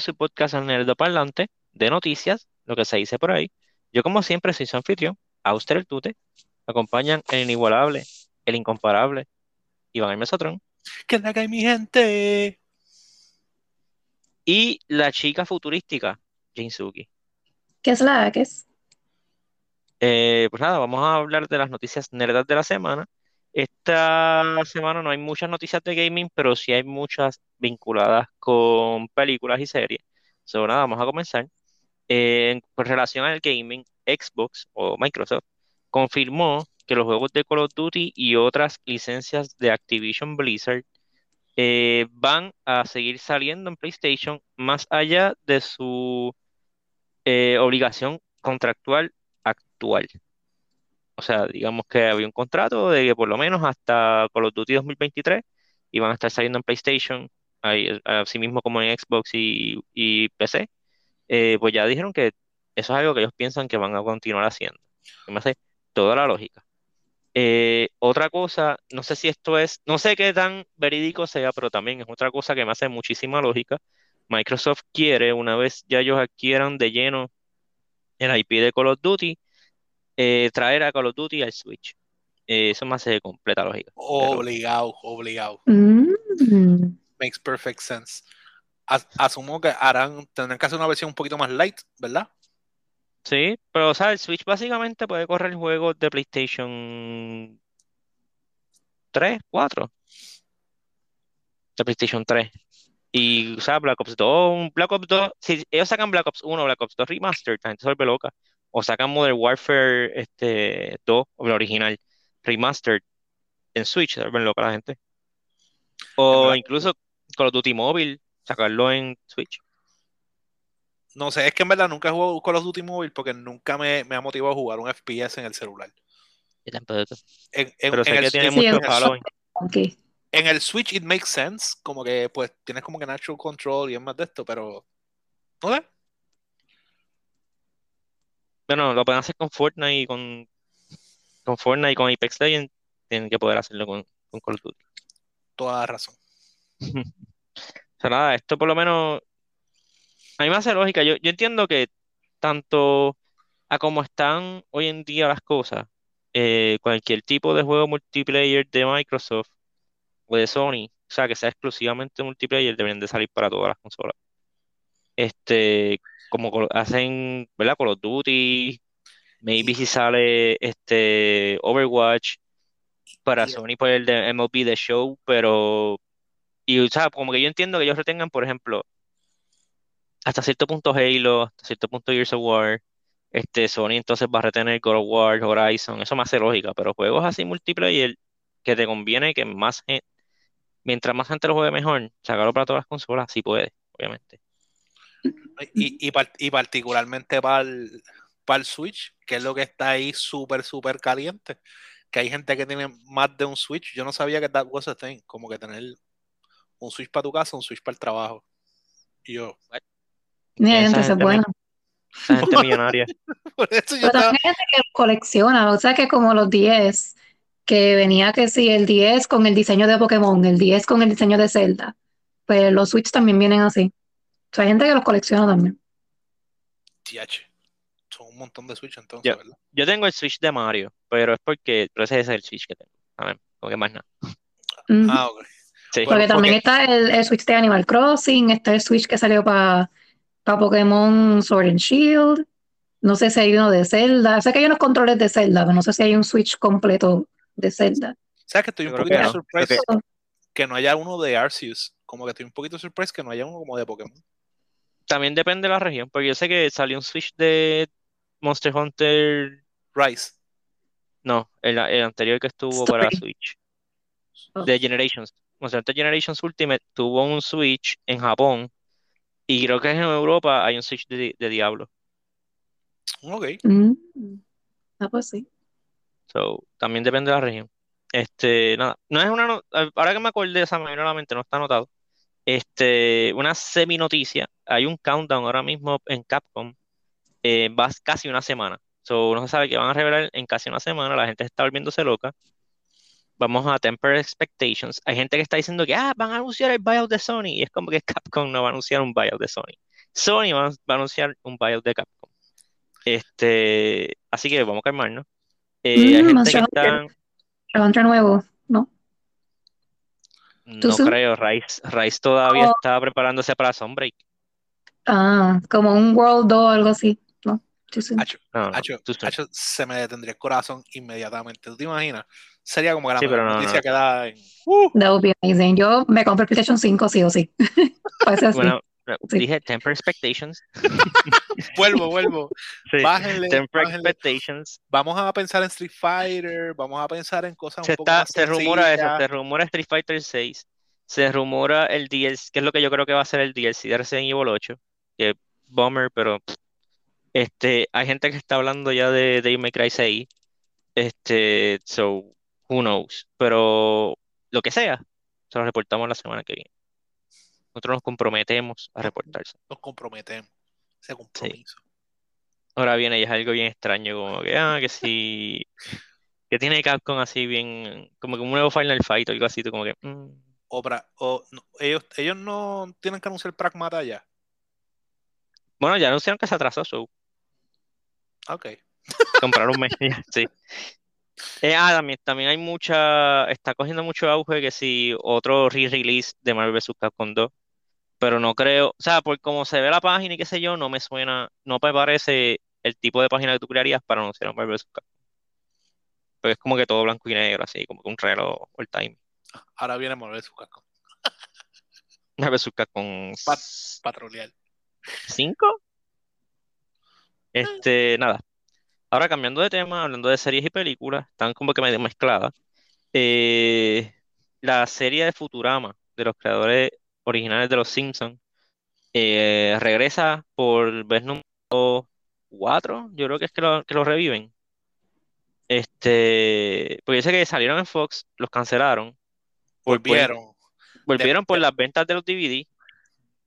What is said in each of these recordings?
de su podcast El Nerdo Parlante de noticias, lo que se dice por ahí. Yo, como siempre, soy su anfitrión, Auster el Tute. Me acompañan el inigualable, el incomparable, Iván el Mesotrón. ¿Qué es la que hay, mi gente? Y la chica futurística, Jinsuki. ¿Qué es la que es? Eh, pues nada, vamos a hablar de las noticias nerdas de la semana. Esta semana no hay muchas noticias de gaming, pero sí hay muchas vinculadas con películas y series. So, nada, vamos a comenzar. Eh, en relación al gaming, Xbox o Microsoft confirmó que los juegos de Call of Duty y otras licencias de Activision Blizzard eh, van a seguir saliendo en PlayStation más allá de su eh, obligación contractual actual. O sea, digamos que había un contrato de que por lo menos hasta Call of Duty 2023 iban a estar saliendo en PlayStation, ahí, así mismo como en Xbox y, PC. Eh, pues ya dijeron que eso es algo que ellos piensan que van a continuar haciendo. me hace toda la lógica. Eh, otra cosa, no sé si esto es, no sé qué tan verídico sea, pero también es otra cosa que me hace muchísima lógica. Microsoft quiere, una vez ya ellos adquieran de lleno el IP de Call of Duty, eh, traer a Call of Duty al Switch. Eh, eso me hace completa lógica. Obligado, obligado. Mm. Makes perfect sense. asumo que harán, tendrán que hacer una versión un poquito más light, ¿verdad? Sí, pero o sea, el Switch básicamente puede correr juegos de PlayStation 3, 4. De PlayStation 3. Y, o sea, Black Ops 2, Black Ops 2, si ellos sacan Black Ops 1 Black Ops 2 Remastered, la gente se vuelve loca. O sacan Modern Warfare este, 2, o el original, Remastered, en Switch, vuelve loca la gente. O incluso Call of Duty Mobile, sacarlo en Switch. No sé, es que en verdad nunca he jugado Call of Duty Mobile porque nunca me, ha motivado a jugar un FPS en el celular. En, Pero sé que tiene mucho following. En el Switch it makes sense, como que pues tienes como que natural control y es más de esto, pero no sé. Bueno, lo pueden hacer con Fortnite y con, con Fortnite y con Apex Legends, tienen que poder hacerlo con, con Call of Duty. Toda la razón. o sea, nada, esto por lo menos a mí me hace lógica. Yo, yo entiendo que tanto a como están hoy en día las cosas, eh, cualquier tipo de juego multiplayer de Microsoft o de Sony, o sea, que sea exclusivamente multiplayer, deberían de salir para todas las consolas. Este, como hacen, ¿verdad? Call of Duty, maybe si sale este Overwatch para Sony por el de MLB The Show, pero y o sea, como que yo entiendo que ellos retengan, por ejemplo, hasta cierto punto Halo, hasta cierto punto Gears of War, este Sony entonces va a retener God of War, Horizon, eso me hace lógica, pero juegos así multiplayer que te conviene que más gente, mientras más gente lo juegue mejor, sacarlo para todas las consolas, sí puede, obviamente. Y, y, particularmente para el, para el Switch, que es lo que está ahí súper, súper caliente. Que hay gente que tiene más de un Switch. Yo no sabía que that was a thing. Como que tener un Switch para tu casa, un Switch para el trabajo. Y yo. Mira, entonces, bueno. Esa gente millonaria. Pero también hay gente que colecciona, o sea que como los 10, que venía que sí, el 10 con el diseño de Pokémon, el 10 con el diseño de Zelda, pues los Switch también vienen así. O sea, hay gente que los colecciona también. TH. Son un montón de Switch entonces, yo, ¿verdad? Yo tengo el Switch de Mario, pero es porque pero ese es el Switch que tengo. A ver, como que más nada. Ah, ok. Sí. Porque también está el, el, Switch de Animal Crossing, está el Switch que salió para para Pokémon Sword and Shield. No sé si hay uno de Zelda. Sé que hay unos controles de Zelda, pero no sé si hay un Switch completo de Zelda. ¿Sabes que estoy un poquito sorprendido que no haya uno de Arceus? Como que estoy un poquito sorprendido que no haya uno como de Pokémon. También depende de la región, porque yo sé que salió un Switch de Monster Hunter Rise. No, el, anterior que estuvo para Switch. De Generations. Monster Hunter Generations Ultimate tuvo un Switch en Japón y creo que en Europa hay un Switch de, Diablo. Ok. Mm. Ah, pues sí. So, también depende de la región. Este, nada, no es una, ahora que me acordé de esa manera, nuevamente no está anotado. Este, una semi noticia, hay un countdown ahora mismo en Capcom, eh, va casi una semana. So, no se sabe que van a revelar en casi una semana, la gente está volviéndose loca. vamos a temper expectations. Hay gente que está diciendo que ah, van a anunciar el buyout de Sony y es como que Capcom no va a anunciar un buyout de Sony. Sony va, a anunciar un buyout de Capcom. Este, así que vamos a calmarnos. Eh, hay Mm, gente que está, Hunter nuevo, ¿no? soon? creo, Rice, Rice todavía Oh. está preparándose para Sunbreak. Ah, como un World 2 o algo así, ¿no? Hacho, No, no, se me detendría el corazón inmediatamente. ¿Tú te imaginas? Sería como que la Sí, pero no, noticia no. que da en. ¡Uh! That would be amazing. Yo me compro el PlayStation 5 sí o sí. Pues así. Bueno, Sí. dije temper expectations. Vuelvo, vuelvo. Sí, Bájenle, temper bájenle. expectations. Vamos a pensar en Street Fighter, vamos a pensar en cosas Se, un poco está, más se rumora eso, se rumora Street Fighter 6, se rumora el DLC, que es lo que yo creo que va a ser el DLC de Resident Evil 8, que es Bummer, pero este, hay gente que está hablando ya de Devil May Cry 6, este, so, who knows, pero lo que sea, se lo reportamos la semana que viene. Nosotros nos comprometemos a reportarse. Nos comprometemos. Ese compromiso. Ahora viene y es algo bien extraño, como que, ah, que si, que tiene Capcom así bien, como que un nuevo Final Fight o algo así, tú como que, mm. O, pra- o no, ellos, ellos no tienen que anunciar Pragmata ya. Bueno, ya anunciaron que se atrasó, so Ok. compraron un mes, sí. Eh, ah, también, también hay mucha, está cogiendo mucho auge que si otro re-release de Marvel vs. Capcom 2, pero no creo, o sea, por cómo se ve la página y qué sé yo, no me suena, no me parece el tipo de página que tú crearías para anunciar un Marvel vs. Capcom. Porque es como que todo blanco y negro, así, como que un reloj all time. Ahora viene Marvel su casco. Marvel vs. Capcom Patrullar. 5. Este, nada. Ahora cambiando de tema, hablando de series y películas, están como que medio mezcladas. Eh, la serie de Futurama, de los creadores originales de Los Simpsons, eh, regresa por vez número 4. Yo creo que es que lo, que lo reviven. Este, porque sé que salieron en Fox, los cancelaron. por- por- Volvieron. volvieron por las ventas de los DVD.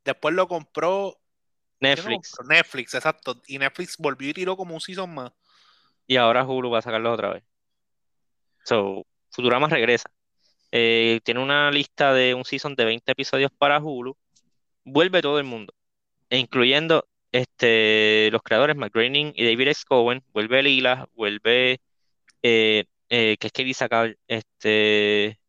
Después lo compró ¿quién lo Netflix. compró? Netflix, exacto. Y Netflix volvió y tiró como un season más. Y ahora Hulu va a sacarlos otra vez. So, Futurama regresa. Eh, tiene una lista de un season de 20 episodios para Hulu. Vuelve todo el mundo, e incluyendo este, los creadores Matt y David X. Cohen. Vuelve Lila, vuelve, eh, eh, que es que acá, este,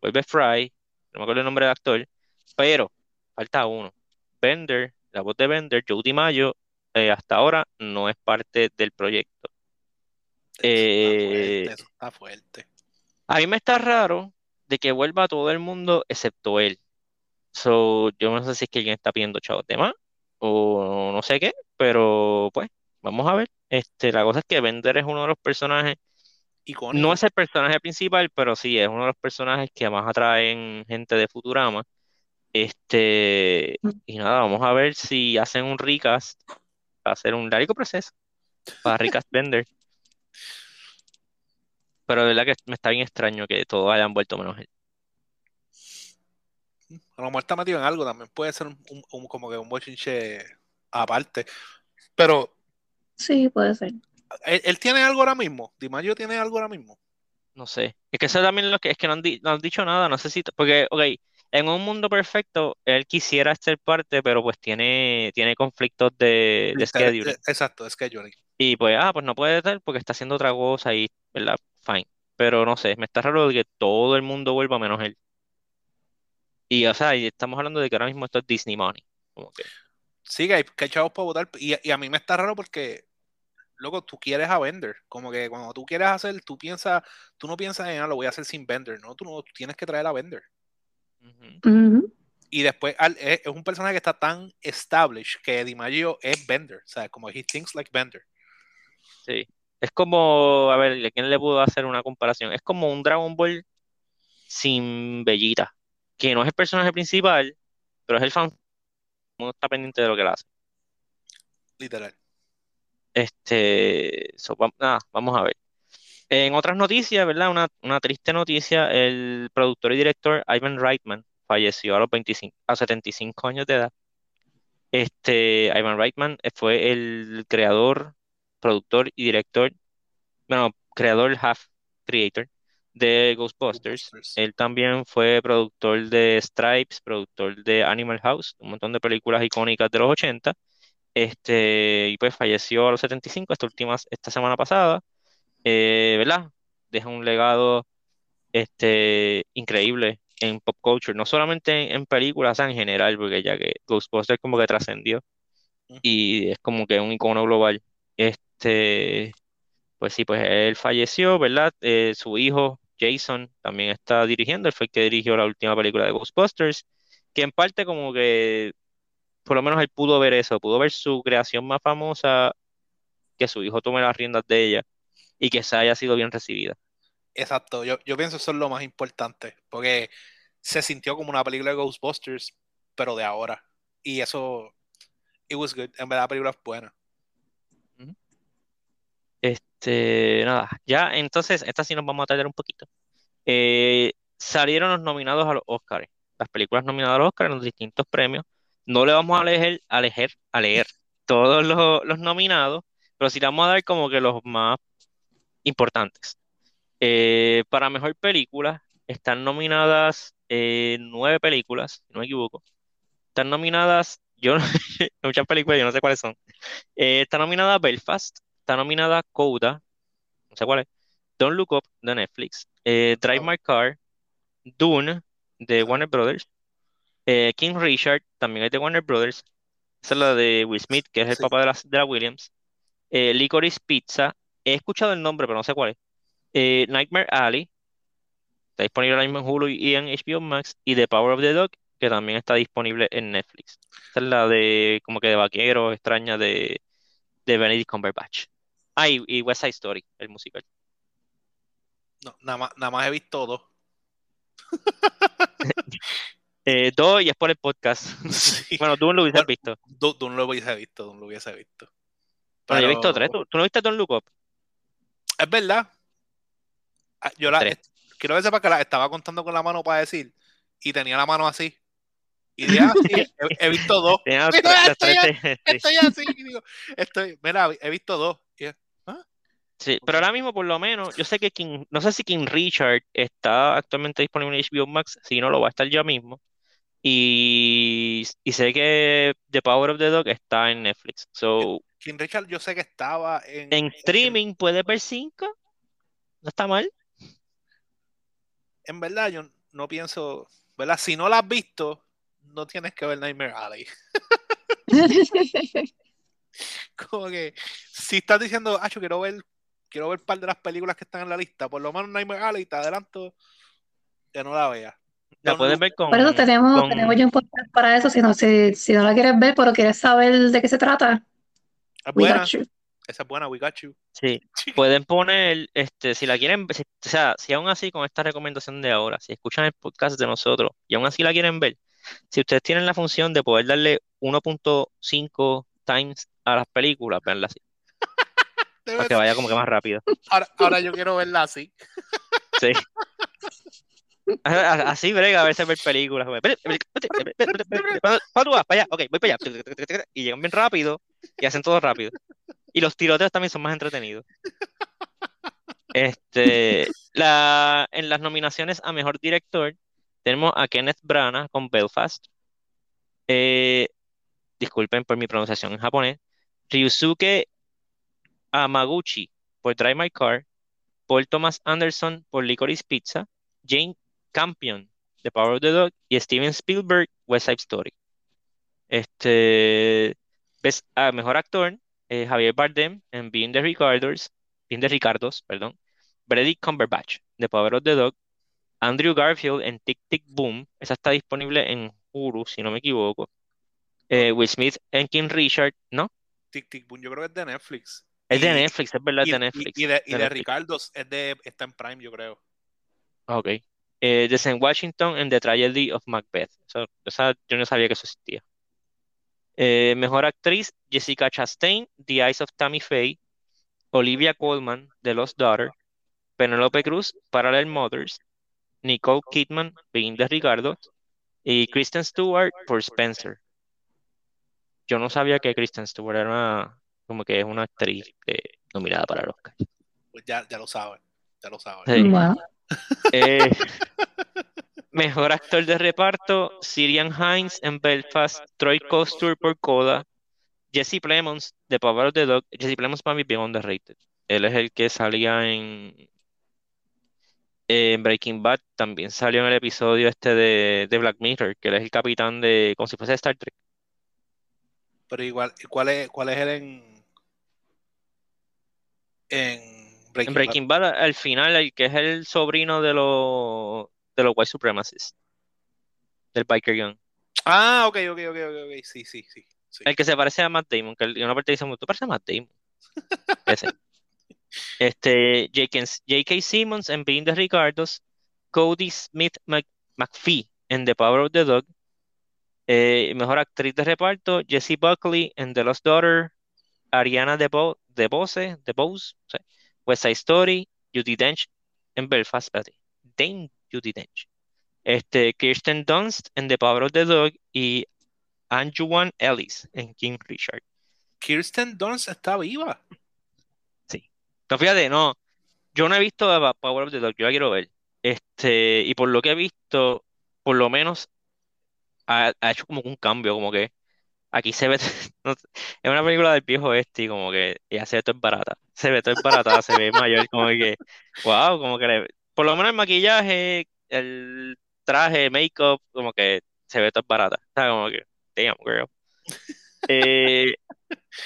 vuelve Fry, no me acuerdo el nombre del actor, pero falta uno. Bender, la voz de Bender, Joe DiMaggio, eh, hasta ahora no es parte del proyecto. Eh, está fuerte, eso está fuerte. A mí me está raro de que vuelva todo el mundo excepto él. So, yo no sé si es que alguien está pidiendo chavos de más o no sé qué, pero pues vamos a ver. Este, la cosa es que Bender es uno de los personajes, Icónico. no es el personaje principal, pero sí es uno de los personajes que más atraen gente de Futurama. Este, y nada, vamos a ver si hacen un recast, va a ser un largo proceso para recast Bender. Pero de verdad que me está bien extraño que todos hayan vuelto menos él. A lo mejor está metido en algo, también puede ser un, un- un- como que un bochinche aparte. Pero Sí, puede ser. él, él tiene algo ahora mismo. Dimaggio tiene algo ahora mismo. No sé. Es que eso también es lo que es que no han, di- no han dicho nada. No sé si. Porque, ok, en un mundo perfecto, él quisiera ser parte, pero pues tiene, tiene conflictos de, de scheduling. eh, Exacto, scheduling. Y pues, ah, pues no puede estar porque está haciendo otra cosa y, ¿verdad? Fine. Pero no sé, me está raro de que todo el mundo vuelva menos él. Y, o sea, y estamos hablando de que ahora mismo esto es Disney Money. Como que, Sí, que hay, que hay chavos para votar. Y, y a mí me está raro porque, loco, tú quieres a Bender. Como que cuando tú quieres hacer, tú piensas, tú no piensas en, ah, lo voy a hacer sin Bender. No, tú no, tú tienes que traer a Bender. Y después al- es, es un personaje que está tan established que DiMaggio es Bender. O sea, como he thinks like Bender. Sí. Es como, a ver, ¿a quién le puedo hacer una comparación? Es como un Dragon Ball sin Bellita, que no es el personaje principal, pero es el fan. Uno está pendiente de lo que él hace. Literal. Este, so, va- nada, vamos a ver. En otras noticias, ¿verdad? Una, una triste noticia, el productor y director Ivan Reitman falleció a los 25, a 75 años de edad. Este, Ivan Reitman fue el creador, productor y director, bueno, creador half creator de Ghostbusters. Ghostbusters. Él también fue productor de Stripes, productor de Animal House, un montón de películas icónicas de los 80. Este, y pues falleció a los 75, esta última, esta semana pasada. Eh, ¿verdad? Deja un legado este, increíble en pop culture, no solamente en, en películas, en general, porque ya que Ghostbusters como que trascendió y es como que un icono global. Este, pues sí, pues él falleció, ¿verdad? Eh, su hijo Jason también está dirigiendo, él fue el que dirigió la última película de Ghostbusters, que en parte como que, por lo menos él pudo ver eso, pudo ver su creación más famosa, que su hijo tome las riendas de ella y que esa haya sido bien recibida. Exacto, yo, yo pienso eso es lo más importante, porque se sintió como una película de Ghostbusters, pero de ahora. Y eso, it was good. En verdad, la película es buena. Este, nada, ya entonces, esta sí nos vamos a tardar un poquito. Eh, salieron los nominados a los Oscars, las películas nominadas a los Oscars en los distintos premios. No le vamos a leer, a leer, a leer todos los, los nominados, pero sí le vamos a dar como que los más importantes. Eh, para mejor película están nominadas eh, nueve películas, si no me equivoco. Están nominadas, yo muchas películas, yo no sé cuáles son. Eh, está nominada Belfast, está nominada Coda, no sé cuál es. Don't Look Up de Netflix, eh, Drive Oh. My Car, Dune de. Warner Brothers, eh, King Richard también es de Warner Brothers. Esa es la de Will Smith, que es el Sí. papá de la, de la Williams. Eh, Licorice Pizza, he escuchado el nombre, pero no sé cuál es. Eh, Nightmare Alley, está disponible ahora mismo en Hulu y en HBO Max. Y The Power of the Dog, que también está disponible en Netflix. Esa es la de como que de vaqueros extraña de, de Benedict Cumberbatch. Ah, y, y West Side Story, el musical. No, nada más, nada más he visto dos. Eh, dos y es por el podcast. Sí. Bueno, tú lo hubieses Bueno, visto. Dune lo hubiese visto, Dune lo hubiese visto. Bueno, yo he visto Pero- tres. ¿Tú, tú no viste Don't Look Up? Es verdad. Ah, Yo la, Tres. quiero que sepa que la estaba contando con la mano para decir y tenía la mano así. Y dije, ah, sí, he, he visto dos. Mira, estoy, estoy así. digo, estoy, mira, he visto dos. Sí, pero ahora mismo por lo menos, yo sé que King, no sé si King Richard está actualmente disponible en HBO Max, si no lo va a estar ya mismo. Y, y sé que The Power of the Dog está en Netflix. So, King Richard, yo sé que estaba en, en streaming puede ver 5, no está mal. En verdad, yo no pienso, ¿verdad? Si no la has visto, no tienes que ver Nightmare Alley. Como que si estás diciendo, ah, yo quiero ver, quiero ver un par de las películas que están en la lista, por lo menos Nightmare Alley, te adelanto que no la veas. La puedes ver con, Por eso tenemos, con- tenemos ya un podcast para eso. Si no, si, si no la quieres ver, pero quieres saber de qué se trata, Es we buena, got you. esa es buena, we got you. Sí, pueden poner, este, si la quieren, si- o sea, si aún así con esta recomendación de ahora, si escuchan el podcast de nosotros y aún así la quieren ver, si ustedes tienen la función de poder darle 1.5 times a las películas, veanla así, para que vaya como que más rápido. Ahora, ahora yo quiero verla así. Sí. Así brega a veces ver películas. güey. Espérate, espérate, espérate, espérate, espérate, ¿Cuándo cuándo tú vas? Para allá. Ok, voy para allá. Y llegan bien rápido y hacen todo rápido. Y los tiroteos también son más entretenidos. Este, la, en las nominaciones a mejor director tenemos a Kenneth Branagh con Belfast. Eh, disculpen por mi pronunciación en japonés. Ryusuke Amaguchi por Drive My Car. Paul Thomas Anderson por Licorice Pizza. Jane Campion de Power of the Dog y Steven Spielberg West Side Story. Este, ves a mejor actor Javier Bardem en Being the Ricardos, Being the Ricardos, perdón. Benedict Cumberbatch de Power of the Dog. Andrew Garfield en Tic Tic Boom, esa está disponible en Hulu, si no me equivoco. Eh, Will Smith en King Richard, ¿no? Tic Tic Boom, yo creo que es de Netflix. Es de Netflix, es verdad, es de Netflix. y de, y de de. Ricardos es de, está en Prime, yo creo. Ok. Eh, Denzel Washington en The Tragedy of Macbeth. Esa- yo no sabía que eso existía. Eh, mejor actriz, Jessica Chastain, The Eyes of Tammy Faye. Olivia Colman, The Lost Daughter. Penelope Cruz, Parallel Mothers. Nicole Kidman, Being the Ricardo. Y Kristen Stewart por Spencer. Yo no sabía que Kristen Stewart era una- como que es una actriz eh, nominada para el Oscar. Pues ya, ya lo saben, ya lo saben. Sí. Eh, mejor actor de reparto, Sirian Hines en Belfast, Troy Costur por Coda, Jesse Plemons de Power of the Dog. Jesse Plemons para mí bien underrated. Él es el que salía en, en Breaking Bad. También salió en el episodio este de, de Black Mirror, que él es el capitán de, como si fuese Star Trek. Pero igual, ¿cuál es, cuál es él en, en Breaking, En Breaking Bad, al final, el que es el sobrino de los de los White Supremacists, del Biker Gun. Ah, ok, ok, ok, ok. Sí, sí, sí. sí. El que se parece a Matt Damon, que en una parte dice, tú pareces a Matt Damon. Ese. Este, J.K. Simmons en Being the Ricardos, Cody Smith Mc- McPhee en The Power of the Dog, eh, mejor actriz de reparto, Jessie Buckley en The Lost Daughter, Ariana DeBo DeBose, DeBose, o sea, West Side Story, Judi Dench en Belfast, espérate, Dame Judi Dench, este, Kirsten Dunst en The Power of the Dog y Anjuan Ellis en King Richard. Kirsten Dunst está viva. No, fíjate, no, yo no he visto a Power of the Dog, yo la quiero ver. Este, y por lo que he visto, por lo menos ha, ha hecho como un cambio, como que aquí se ve, es una película del viejo este y como que ella se ve todo es barata, se ve todo es barata, se ve mayor, como que, wow, como que por lo menos el maquillaje, el traje, make-up, como que se ve todo es barata, o como que, damn, girl. Eh,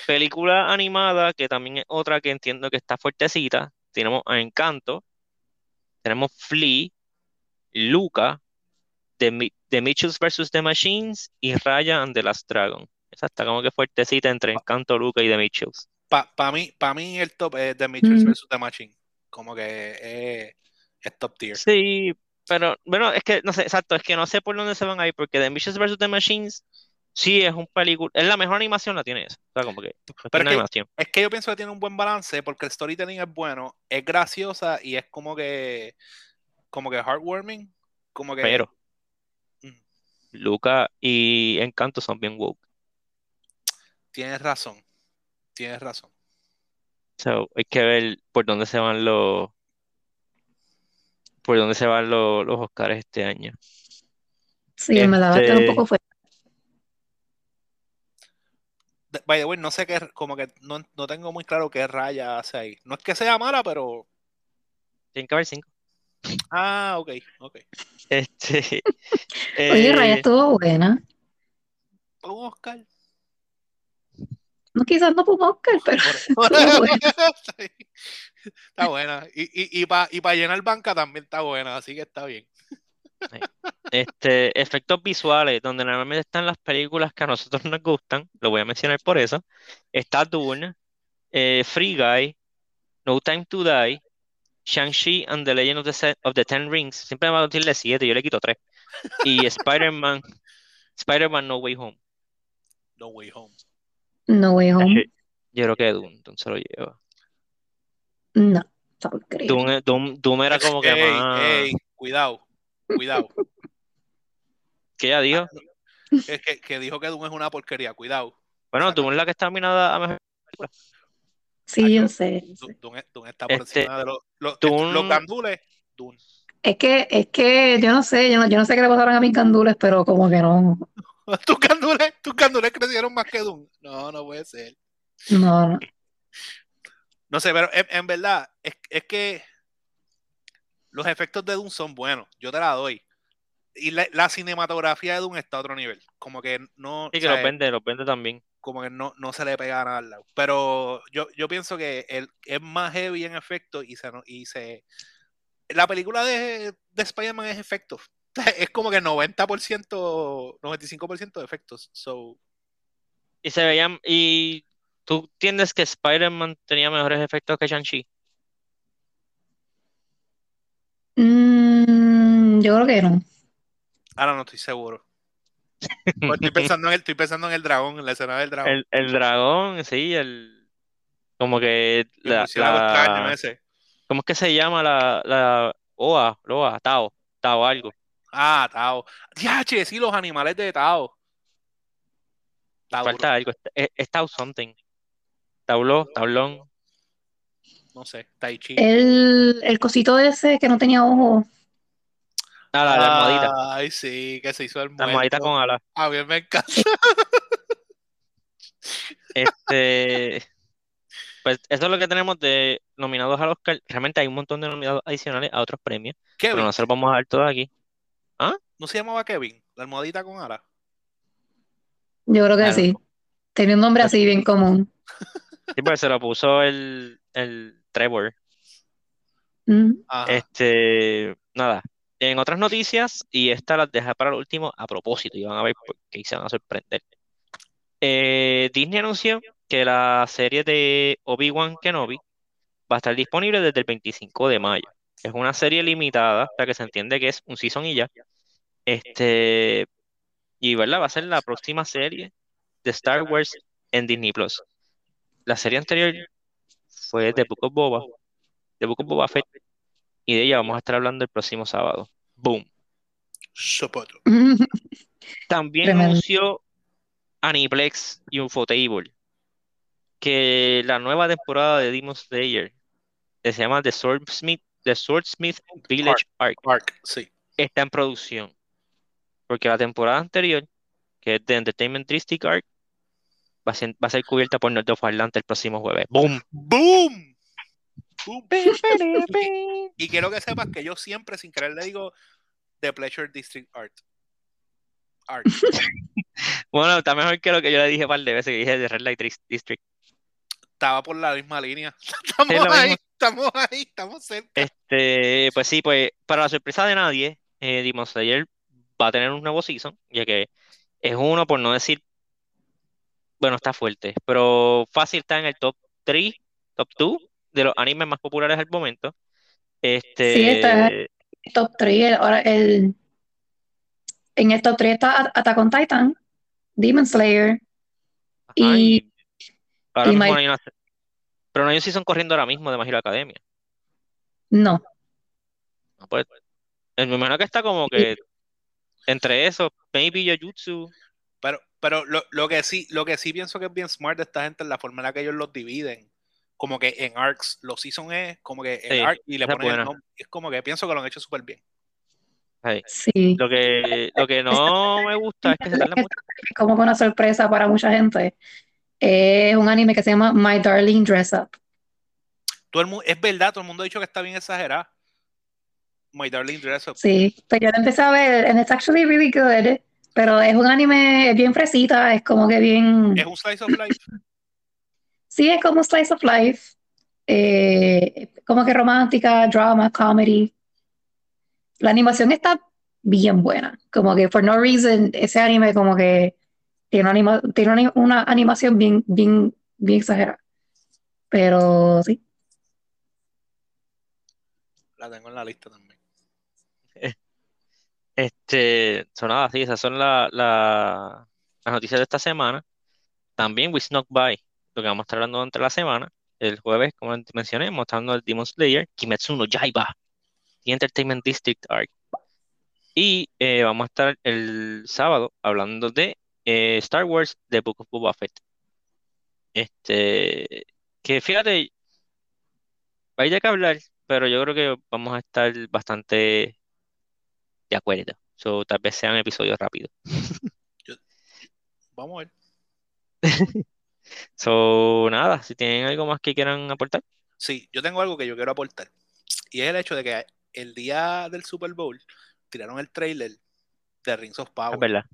película animada, que también es otra que entiendo que está fuertecita, tenemos a Encanto, tenemos Flea, Luca, The, The Mitchells vs. The Machines y Raya and the Last Dragon. Esa está como que fuertecita entre Encanto, Luca y The Mitchells. Para mí, pa mí el top es The Mitchells Mm. vs. The Machine. Como que es, es top tier. Sí, pero bueno, es que no sé, exacto, es que no sé por dónde se van a ir, porque The Mitchells vs. The Machines sí es un película, es la mejor animación la tiene esa. O sea, como que es Pero es que- animación. Es que yo pienso que tiene un buen balance porque el storytelling es bueno, es graciosa y es como que como que heartwarming, como que Pero Mm. Luca y Encanto son bien woke. Tienes razón. Tienes razón. So, hay que ver por dónde se van los por dónde se van los, los Oscars este año. Sí, en verdad va a estar un Este- poco fuerte. By the way, no sé qué, como que no, no tengo muy claro qué raya hace ahí. No es que sea mala, pero. Tienen que haber cinco. Ah, ok, ok. Este, Oye, eh, Raya estuvo buena. Un Oscar. No, quizás no por Oscar, pero. Sí. Está buena. Y, y, y para y pa llenar banca también está buena, así que está bien. este, efectos visuales, donde normalmente están las películas que a nosotros nos gustan, lo voy a mencionar por eso. Está Dune, eh, Free Guy, No Time to Die, Shang-Chi and the Legend of the, Se- of the Ten Rings. Siempre me va a decirle siete, yo le quito tres. Y Spider-Man, Spider-Man No Way Home. No Way Home. No Way Home. Yo creo que Dune, entonces lo lleva. No, está porquería. Doom, Doom- Doom era como que Ey, más. ey, cuidado, cuidado. ¿Qué ella dijo? Es que, que dijo que Doom es una porquería, cuidado. Bueno. Doom es la que está nominada a mejor. Sí, yo sé. yo sé. Doom, Doom es- Doom está por Este, encima de los, los, Doom- los gandules. Doom. Es que, es que yo no sé, yo no, yo no sé qué le pasaron a mis candules, pero como que no, ¿Tus gandules, tus gandules crecieron más que Doom? No, no puede ser. no, no. No sé, pero en, en verdad, es, es que los efectos de Doom son buenos. Yo te la doy. Y la, la cinematografía de Doom está a otro nivel. Como que no. Sí, o que los vende, los vende también. como que no, no se le pega nada al lado. Pero yo, yo pienso que el, es más heavy en efecto y se, no- y se la película de, de Spider-Man es efectos. Es como que 90%, 95% de efectos. So, Y se veían. Y tú entiendes que Spider-Man tenía mejores efectos que Shang-Chi. Mm, yo creo que no. ahora no estoy seguro. Estoy pensando en el, estoy pensando en el dragón, en la escena del dragón. El, el dragón, sí, el. Como que. La, la-. ¿Cómo es que se llama la. la Oa, Loa, Tao, Tao algo. Ah, Tao. Diache, sí, los animales de Tao. Está duro. Falta algo. Es, es Tao something. Taulo, Taulón. no sé, Tai Chi. El, el cosito ese que no tenía ojos. Ah, la, la almohadita. Ay, sí, que se hizo el La almohadita con alas. A mí me encanta. Este, pues eso es lo que tenemos de nominados al Oscar. Realmente hay un montón de nominados adicionales a otros premios, pero Kevin, nosotros vamos a dar todos aquí. ¿No se llamaba Kevin? La almohadita con alas. Yo creo que Claro. sí. Tenía un nombre así bien común. Sí, porque se lo puso el, el Trevor. Mm. Ajá. Este, nada. En otras noticias, y esta las dejé para el último a propósito, y van a ver qué se van a sorprender. Eh, Disney anunció que la serie de Obi-Wan Kenobi va a estar disponible desde el 25 de mayo. Es una serie limitada, para que se entiende que es un season y ya. Este, y verdad, va a ser la próxima serie de Star Wars en Disney Plus. La serie anterior fue The Book of Boba, The Book of Boba Fett, y de ella vamos a estar hablando el próximo sábado. Boom. Sopoto. También Tremendo. anunció Aniplex y Ufotable que la nueva temporada de Demon Slayer, que se llama The Swordsmith, The Swordsmith Village Arc, Park, sí. está en producción. Porque la temporada anterior, que es The Entertainment District Arc, va a ser, va a ser cubierta por North of Atlanta el próximo jueves. ¡Boom! ¡Boom! ¡Boom! Y quiero que sepas que yo siempre, sin querer, le digo The Pleasure District Art. Art. Bueno, está mejor que lo que yo le dije un par de veces que dije de Red Light Dis- District. Estaba por la misma línea. Estamos ahí, mismo. estamos ahí, estamos cerca. Este, pues sí, pues para la sorpresa de nadie, eh, Demon Slayer va a tener un nuevo season, ya que es uno, por no decir, bueno, está fuerte, pero fácil está en el top 3, top 2 de los animes más populares al momento. Este, Sí, está. Top 3. Ahora el, en el top 3 está Attack on Titan, Demon Slayer. ajá, y- My- no una- pero no hay un season corriendo ahora mismo de My Hero Academia. No. No, pues, me imagino que está como que entre esos, maybe Jujutsu. Pero, pero lo, lo que sí, lo que sí pienso que es bien smart de esta gente es la forma en la que ellos los dividen. Como que en arcs, los season es como que en Sí, arc y le ponen el nombre. Es como que pienso que lo han hecho súper bien. Sí. Lo que, lo que no me gusta es que se tarda mucho. Como que una sorpresa para mucha gente. Es un anime que se llama My Darling Dress Up. Todo el es verdad, todo el mundo ha dicho que está bien exagerado. My Darling Dress Up. Sí, pues yo lo empecé a ver, and it's actually really good. Pero es un anime bien fresita, es como que bien. Es un slice of life. Sí, es como slice of life. eh, como que romántica, drama, comedy. La animación está bien buena. Como que for no reason, ese anime como que tiene una, anima- tiene una, una animación bien, bien, bien exagerada. Pero sí. La tengo en la lista también. Este, nada, sí, esas son la- la- las noticias de esta semana. También We Snuck By, lo que vamos a estar hablando entre la semana. El jueves, como mencioné, mostrando el Demon Slayer, Kimetsu no Yaiba, y Entertainment District Arc. Y eh, vamos a estar el sábado hablando de eh, Star Wars, The Book of Boba Fett. Este, que fíjate, vaya que hablar, pero yo creo que vamos a estar bastante de acuerdo. So, tal vez sean episodios rápidos. Vamos a ver. So, nada, si tienen algo más que quieran aportar. Sí, yo tengo algo que yo quiero aportar. Y es el hecho de que el día del Super Bowl tiraron el trailer de Rings of Es Power. verdad.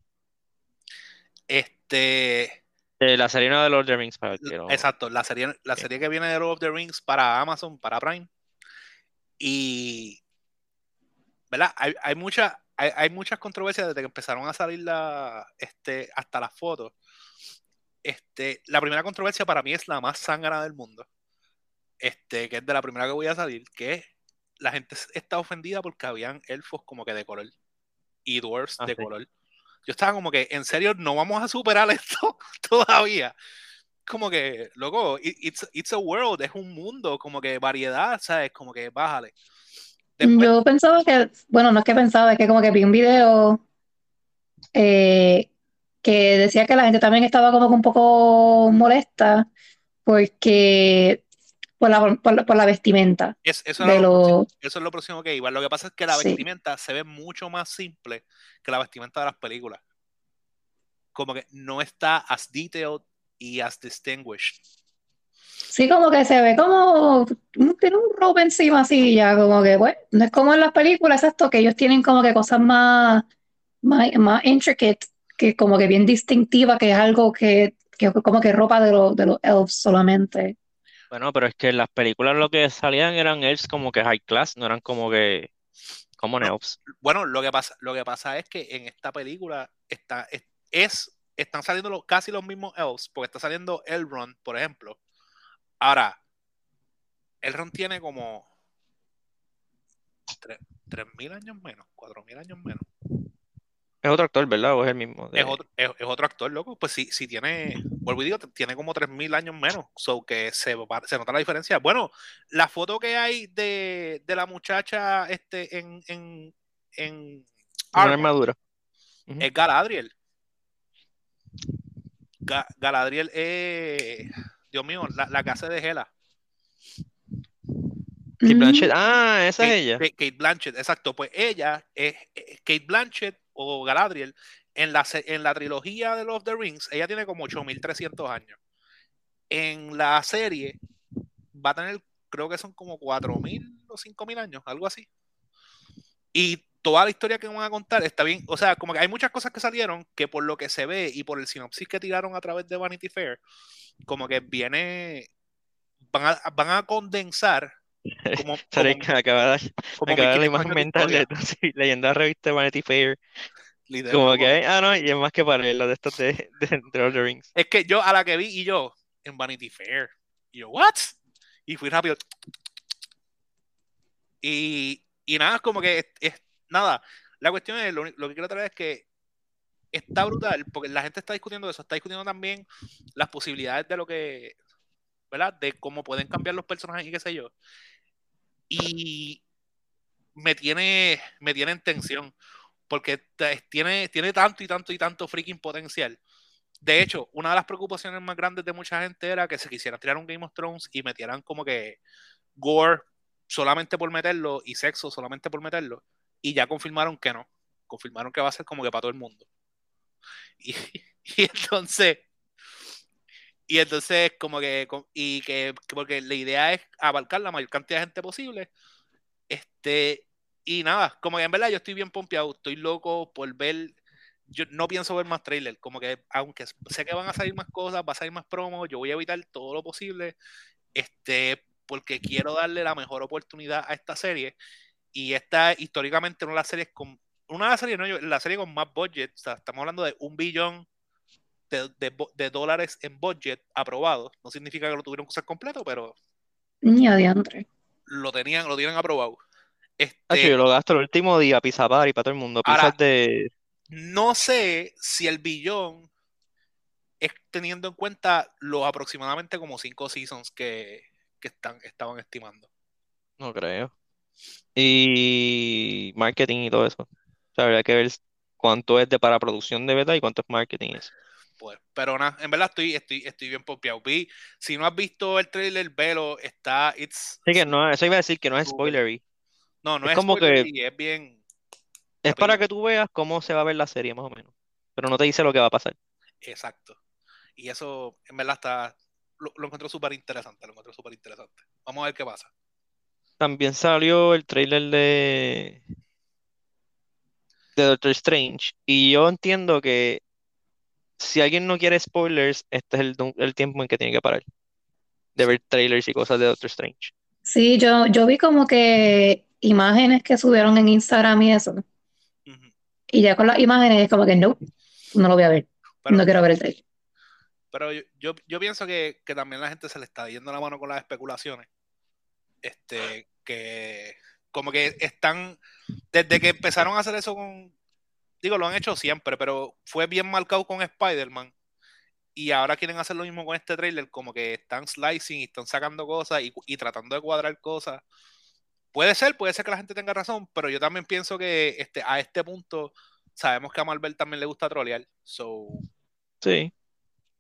Este, Eh, la serie de Lord of the Rings para el no- exacto, la serie, la serie que viene de Lord of the Rings para Amazon, para Prime. Y, ¿verdad? Hay, hay, mucha- hay, hay muchas controversias desde que empezaron a salir la, este, hasta las fotos. Este, la primera controversia para mí es la más sangrana del mundo. Este, que es de la primera que voy a salir, que la gente está ofendida porque habían elfos como que de color y dwarfs Ah, de sí. color. Yo estaba como que, en serio, no vamos a superar esto todavía. Como que, loco, it- it's, it's a world, es un mundo, como que variedad, ¿sabes? Como que bájale. Después, Yo pensaba que, bueno, no es que pensaba, es que como que vi un video eh, que decía que la gente también estaba como que un poco molesta porque por la, por la, por la vestimenta. Es- eso, De lo eso es lo próximo que iba. Lo que pasa es que la Sí. vestimenta se ve mucho más simple que la vestimenta de las películas. Como que no está as detailed y as distinguished. Sí, como que se ve como tiene un robe encima así ya, como que bueno, no es como en las películas, exacto, que ellos tienen como que cosas más, más, más intricate, que como que bien distintiva, que es algo que, que como que ropa de, los de los elves solamente. Bueno, pero es que en las películas lo que salían eran elves como que high class, no eran como que common No. elves. Bueno, lo que pasa, lo que pasa es que en esta película está, es, es- están saliendo los- casi los mismos elves, porque está saliendo Elrond, por ejemplo. Ahora, Elrond tiene como tre- 3.000 años menos, 4.000 años menos. Es otro actor, ¿verdad? ¿O es el mismo? de- Es otro, es, es otro actor, loco. Pues sí, sí tiene, vuelvo y digo, tiene como 3.000 años menos. So que se, nota la diferencia. Bueno, la foto que hay de, de la muchacha este, en, en, en armadura. es Galadriel. Ga- Galadriel es, Dios mío, la, la hace de Hela. Kate Mm, Blanchett. Ah, esa es ella. Kate- Kate Blanchett, exacto. Pues ella es es Kate Blanchett o Galadriel. En la, en la trilogía de Lord of the Rings, ella tiene como 8300 años. En la serie va a tener, creo que son como 4000 o 5000 años, algo así. Y toda la historia que van a contar está bien. O sea, como que hay muchas cosas que salieron que por lo que se ve y por el sinopsis que tiraron a través de Vanity Fair, como que viene. Van a, van a condensar como, Sorry, como- acaba como acaba la 1500 imagen mental de sí, leyenda de revista de Vanity Fair. literal, Como que, ah, no, y es más que para lo de estos de, de, de the Rings. Es que yo a la que vi y yo en Vanity Fair. Y yo, ¿what? Y fui rápido. Y, y nada, como que es, es- nada. La cuestión es, lo, que quiero traer es que está brutal, porque la gente está discutiendo eso, está discutiendo también las posibilidades de lo que, ¿verdad? De cómo pueden cambiar los personajes y qué sé yo. Y me tiene, me tiene en tensión, porque tiene, tiene tanto y tanto y tanto freaking potencial. De hecho, una de las preocupaciones más grandes de mucha gente era que se quisieran tirar un Game of Thrones y metieran como que gore solamente por meterlo y sexo solamente por meterlo. Y ya confirmaron que no. Confirmaron que va a ser como que para todo el mundo. Y, entonces, y entonces como que, y que, que porque la idea es abarcar la mayor cantidad de gente posible. Este, y nada, como que en verdad yo estoy bien pompeado, estoy loco por ver yo no pienso ver más trailers, como que aunque sé que van a salir más cosas, va a salir más promos, yo voy a evitar todo lo posible, este, porque quiero darle la mejor oportunidad a esta serie. Y esta históricamente una de las series con, una de las series, no, yo- la serie con más budget, o sea, estamos hablando de un billón de, de dólares en budget aprobado. No significa que lo tuvieron que usar completo, pero Ni adiantre. lo tenían, lo tienen aprobado. Ah, Este, yo lo gasto el último día, pizza party para todo el mundo. Ahora- de. No sé si el billón es teniendo en cuenta los aproximadamente como cinco seasons que, que están, estaban estimando. No creo. Y marketing y todo eso. O sea, habría que ver cuánto es de para producción de beta y cuánto es marketing. Eso. Pues, pero nada, en verdad estoy, estoy, estoy bien pompeado. Vi, si no has visto el trailer, velo, está, it's, Así que no, eso iba a decir que no es spoilery. no, no es es, como que- es bien, Es para que tú veas cómo se va a ver la serie, más o menos. Pero no te dice lo que va a pasar. exacto. Y eso, en verdad, está, lo, lo encuentro súper interesante, lo encuentro súper interesante. Vamos a ver qué pasa. También salió el trailer de, de Doctor Strange. Y yo entiendo que si alguien no quiere spoilers, este es el, el tiempo en que tiene que parar. De ver trailers y cosas de Doctor Strange. Sí, yo, yo vi como que imágenes que subieron en Instagram y eso. Y ya con las imágenes, como que no, no lo voy a ver. Pero, No quiero ver el trailer. Pero yo, yo, yo pienso que, que también la gente se le está yendo la mano con las especulaciones. Este, que como que están, desde que empezaron a hacer eso con, digo, lo han hecho siempre, pero fue bien marcado con Spider-Man. Y ahora quieren hacer lo mismo con este trailer, como que están slicing y están sacando cosas y, y tratando de cuadrar cosas. Puede ser, puede ser que la gente tenga razón, pero yo también pienso que este, a este punto sabemos que a Marvel también le gusta trolear, so Sí.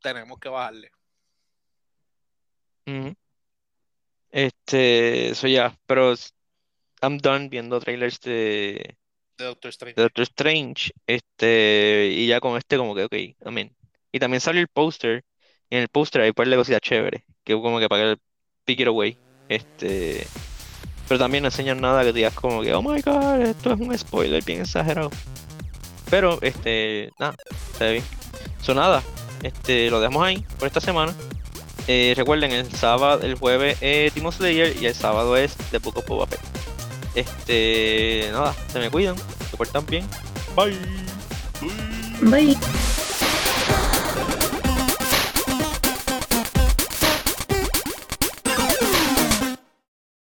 tenemos que bajarle. Ujú. Este, eso ya, pero I'm done viendo trailers de, De Doctor Strange. de Doctor Strange. Este, y ya con este, como que, ok, amén. Y también salió el póster. Y en el póster hay un par de cositas chéveres, que como que para que pick it away. Este, pero también no enseñan nada que digas como que, oh my god, esto es un spoiler bien exagerado. Pero, este, nada, ve bien. So, nada, este, lo dejamos ahí por esta semana. Eh, recuerden, el sábado, el jueves es Demon Slayer y el sábado es The Book of Boba. Este, nada, se me cuidan, se portan bien. Bye. Bye.